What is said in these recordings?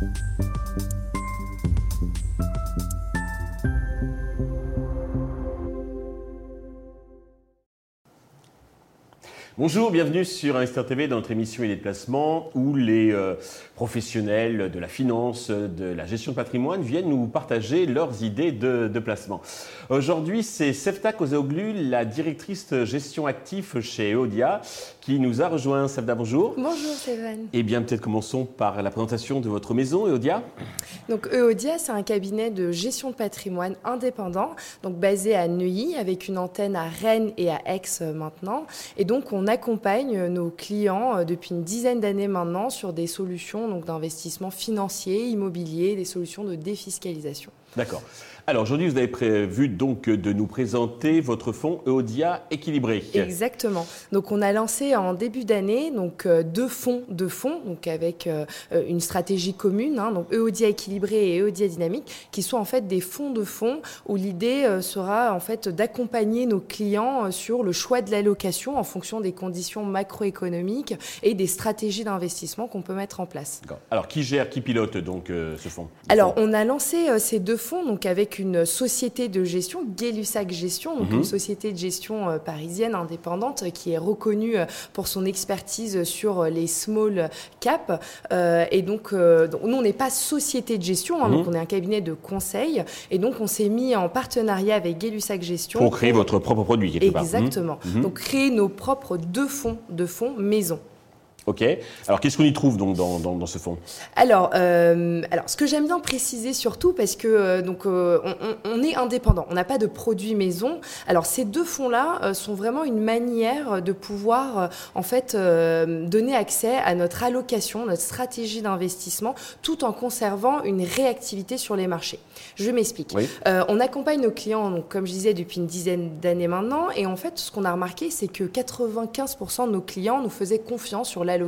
Thank you. Bonjour, bienvenue sur Investir TV dans notre émission et les placements où les euh, professionnels de la finance, de la gestion de patrimoine viennent nous partager leurs idées de, placement. Aujourd'hui, c'est Sefta Kozaoglu, la directrice gestion actif chez Eodia, qui nous a rejoint. Sefta, bonjour. Bonjour Stéphane. Eh bien, peut-être commençons par la présentation de votre maison, Eodia. Donc Eodia, c'est un cabinet de gestion de patrimoine indépendant, donc basé à Neuilly, avec une antenne à Rennes et à Aix euh, maintenant. Et donc, on accompagne nos clients euh, depuis une dizaine d'années maintenant sur des solutions d'investissement financier, immobilier, des solutions de défiscalisation. D'accord. Alors aujourd'hui, vous avez prévu donc de nous présenter votre fonds Eodia équilibré. Exactement. Donc on a lancé en début d'année donc euh, deux fonds de fonds donc avec euh, une stratégie commune hein, donc Eodia équilibré et Eodia dynamique qui sont en fait des fonds de fonds où l'idée euh, sera en fait d'accompagner nos clients sur le choix de l'allocation en fonction des conditions macroéconomiques et des stratégies d'investissement qu'on peut mettre en place. Alors qui gère, qui pilote donc ce fonds Alors on a lancé ces deux fonds donc avec une société de gestion, Gay-Lussac Gestion, donc une mhm. société de gestion euh, parisienne indépendante qui est reconnue euh, pour son expertise sur euh, les small cap. et donc, nous, on n'est pas société de gestion, hein, donc mhm. on est un cabinet de conseil. Et donc, on s'est mis en partenariat avec Gay-Lussac Gestion. Pour créer votre propre produit, quelque part. Exactement. Mhm. Donc, créer nos propres deux fonds de fonds maison. Ok. Alors, qu'est-ce qu'on y trouve donc dans, dans, ce fonds alors, euh, alors, ce que j'aime bien préciser surtout, parce que euh, donc euh, on, est indépendant, on n'a pas de produits maison. Alors, ces deux fonds-là sont vraiment une manière de pouvoir en fait donner accès à notre allocation, notre stratégie d'investissement, tout en conservant une réactivité sur les marchés. Je m'explique. on accompagne nos clients, donc, comme je disais, depuis une dizaine d'années maintenant, et en fait, ce qu'on a remarqué, c'est que 95% de nos clients nous faisaient confiance sur l'allocation,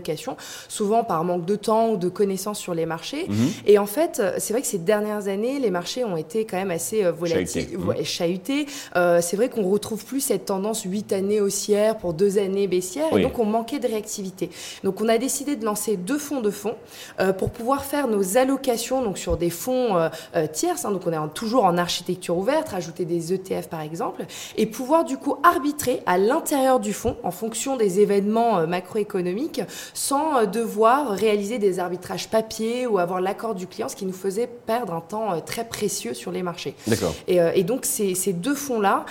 souvent par manque de temps ou de connaissances sur les marchés. Mhm. Et en fait, c'est vrai que ces dernières années, les marchés ont été quand même assez euh, volatiles, chahutés. Mhm. Euh, c'est vrai qu'on retrouve plus cette tendance 8 années haussières pour 2 années baissières, et donc on manquait de réactivité. Donc on a décidé de lancer deux fonds de fonds euh, pour pouvoir faire nos allocations donc sur des fonds tierces. Hein. donc on est toujours en architecture ouverte, rajouter des ETF par exemple, et pouvoir du coup arbitrer à l'intérieur du fonds en fonction des événements macroéconomiques sans euh, devoir réaliser des arbitrages papier ou avoir l'accord du client, ce qui nous faisait perdre un temps euh, très précieux sur les marchés. D'accord. Et, euh, donc ces, deux fonds-là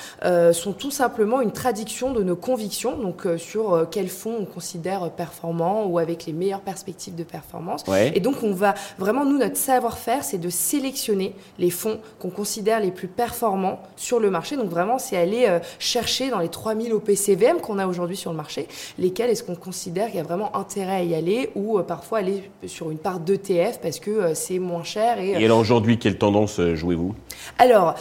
sont tout simplement une traduction de nos convictions, donc sur quels fonds on considère performants ou avec les meilleures perspectives de performance. Et donc on va vraiment, nous, notre savoir-faire, c'est de sélectionner les fonds qu'on considère les plus performants sur le marché. Donc vraiment, c'est aller chercher dans les 3000 OPCVM qu'on a aujourd'hui sur le marché, lesquels est-ce qu'on considère qu'il y a vraiment intérêt à y aller ou euh, parfois aller sur une part d'ETF parce que euh, c'est moins cher. Et, et alors aujourd'hui, quelle tendance euh, jouez-vous? Alors,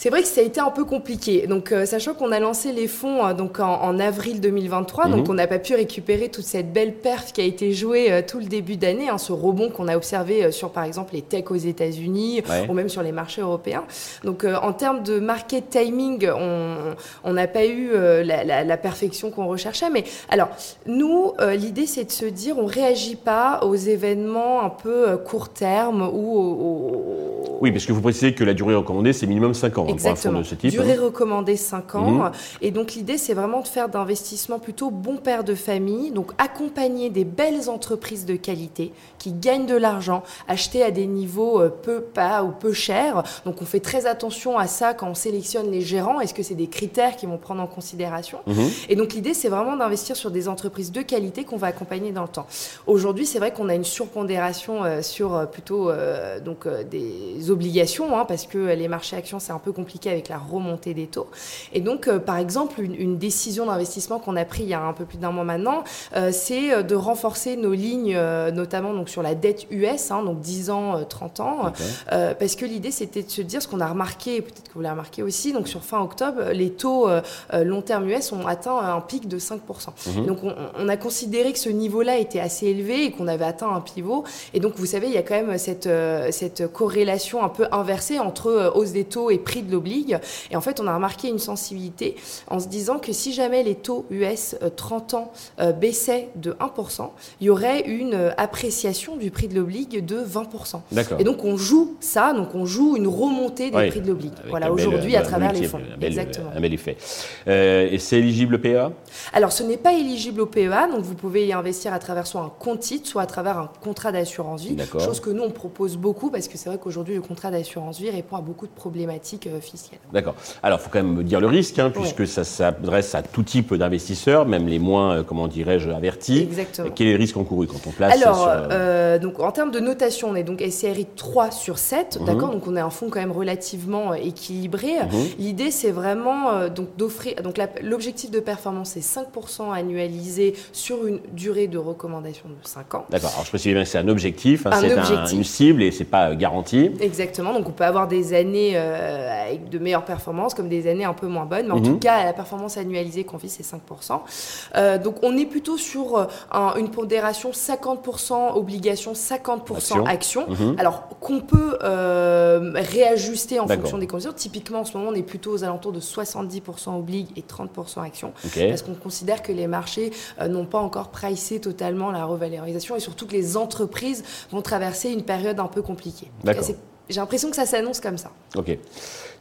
c'est vrai que ça a été un peu compliqué. Donc, euh, sachant qu'on a lancé les fonds euh, donc en, avril 2023, donc mhm. on n'a pas pu récupérer toute cette belle perf qui a été jouée euh, tout le début d'année, hein, ce rebond qu'on a observé sur par exemple les techs aux États-Unis ou même sur les marchés européens. Donc, en termes de market timing, on n'a pas eu la, la, perfection qu'on recherchait. Mais alors, nous, l'idée c'est de se dire, on réagit pas aux événements un peu court terme ou aux, oui, parce que vous précisez que la durée recommandée c'est minimum 5 ans. Exactement. Durée hein. recommandée 5 ans. Mhm. Et donc l'idée, c'est vraiment de faire d'investissements plutôt bon père de famille, donc accompagner des belles entreprises de qualité qui gagnent de l'argent, acheter à des niveaux euh, peu pas ou peu chers. Donc on fait très attention à ça quand on sélectionne les gérants. Est-ce que c'est des critères qu'ils vont prendre en considération? Mhm. Et donc l'idée, c'est vraiment d'investir sur des entreprises de qualité qu'on va accompagner dans le temps. Aujourd'hui, c'est vrai qu'on a une surpondération euh, sur euh, plutôt donc des obligations, hein, parce que les marchés actions, c'est un peu compliqué avec la remontée des taux. Et donc, euh, par exemple, une, décision d'investissement qu'on a pris il y a un peu plus d'un mois maintenant, euh, c'est euh, de renforcer nos lignes, notamment donc sur la dette US, hein, donc 10 ans, 30 ans, parce que l'idée c'était de se dire ce qu'on a remarqué, peut-être que vous l'avez remarqué aussi, donc sur fin octobre, les taux long terme US ont atteint un pic de 5%. Mhm. Donc on, a considéré que ce niveau-là était assez élevé et qu'on avait atteint un pivot. Et donc vous savez, il y a quand même cette, cette corrélation un peu inversée entre hausse des taux et prix de de. Et en fait, on a remarqué une sensibilité en se disant que si jamais les taux US 30 ans baissaient de 1%, il y aurait une appréciation du prix de l'oblig de 20%. Et donc on joue ça, donc on joue une remontée des prix de l'oblig. Voilà, aujourd'hui à travers les fonds. Exactement. Un bel effet. et c'est éligible au PEA Alors ce n'est pas éligible au PEA, donc vous pouvez y investir à travers soit un compte titre, soit à travers un contrat d'assurance vie. Chose que nous on propose beaucoup parce que c'est vrai qu'aujourd'hui le contrat d'assurance vie répond à beaucoup de problématiques euh, fiscales. D'accord. Alors il faut quand même dire le risque, hein, puisque ça s'adresse à tout type d'investisseurs, même les moins, euh, comment dirais-je, avertis. Exactement. Quel est le risque encouru quand on place Alors, euh, donc en termes de notation, on est donc SCRI 3 sur 7, mhm. d'accord Donc on est un fonds quand même relativement équilibré. Mhm. L'idée c'est vraiment donc d'offrir, donc l'objectif de performance est 5% annualisé sur une durée de recommandation de 5 ans. D'accord. Alors je précise bien que c'est un objectif, hein, c'est une cible et c'est pas garanti. Exactement. Donc on peut avoir des années euh, avec de meilleures performances comme des années un peu moins bonnes, mais en mhm. tout cas la performance annualisée qu'on vit c'est 5%. Euh, donc on est plutôt sur euh, une pondération 50% obligation, 50% action. Mhm. Alors qu'on peut réajuster en fonction des conditions. Typiquement en ce moment on est plutôt aux alentours de 70% oblig et 30% action, parce qu'on considère que les marchés n'ont pas encore pricé totalement la revalorisation et surtout que les entreprises vont traverser une période un peu compliquée. J'ai l'impression que ça s'annonce comme ça. Ok.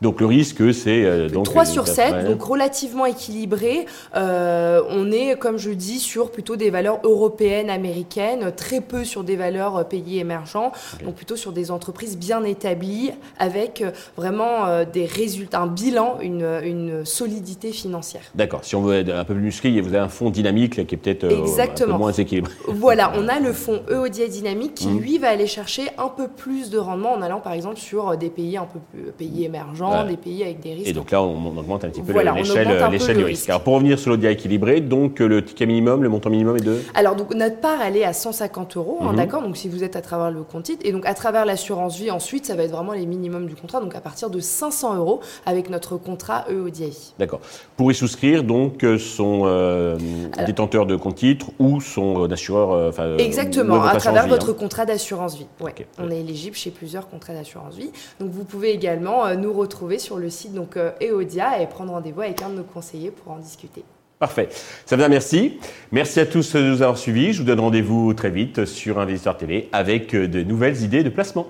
Donc le risque, c'est... Euh, donc 3 sur 7, donc relativement équilibré. Euh, on est, comme je dis, sur plutôt des valeurs européennes, américaines, très peu sur des valeurs euh, pays émergents, donc plutôt sur des entreprises bien établies, avec vraiment des résultats, un bilan, une, une solidité financière. D'accord. Si on veut être un peu plus musclé, vous avez un fonds dynamique qui est peut-être un peu moins équilibré. Voilà, on a le fonds EODIA dynamique qui, mmh. lui, va aller chercher un peu plus de rendement en allant, par exemple, sur des pays un peu plus pays émergents des pays avec des risques. Et donc là, on, augmente un petit peu l'échelle du risque. Alors pour revenir sur l'ODIA équilibré, donc le ticket minimum, le montant minimum est de Alors donc notre part, elle est à 150 euros, hein, mhm. d'accord Donc si vous êtes à travers le compte titre, et donc à travers l'assurance vie, ensuite, ça va être vraiment les minimums du contrat, donc à partir de 500 euros avec notre contrat EODI. D'accord. Pour y souscrire, donc, euh, son euh, détenteur de compte titre ou son euh, assureur. Exactement, à travers votre hein. contrat d'assurance vie. Ouais. On est éligible chez plusieurs contrats d'assurance vie. Donc vous pouvez également nous retrouver sur le site donc euh, Eodia et prendre rendez-vous avec un de nos conseillers pour en discuter. Parfait. Ça va, merci. Merci à tous de nous avoir suivis. Je vous donne rendez-vous très vite sur Investisseur TV avec euh, de nouvelles idées de placement.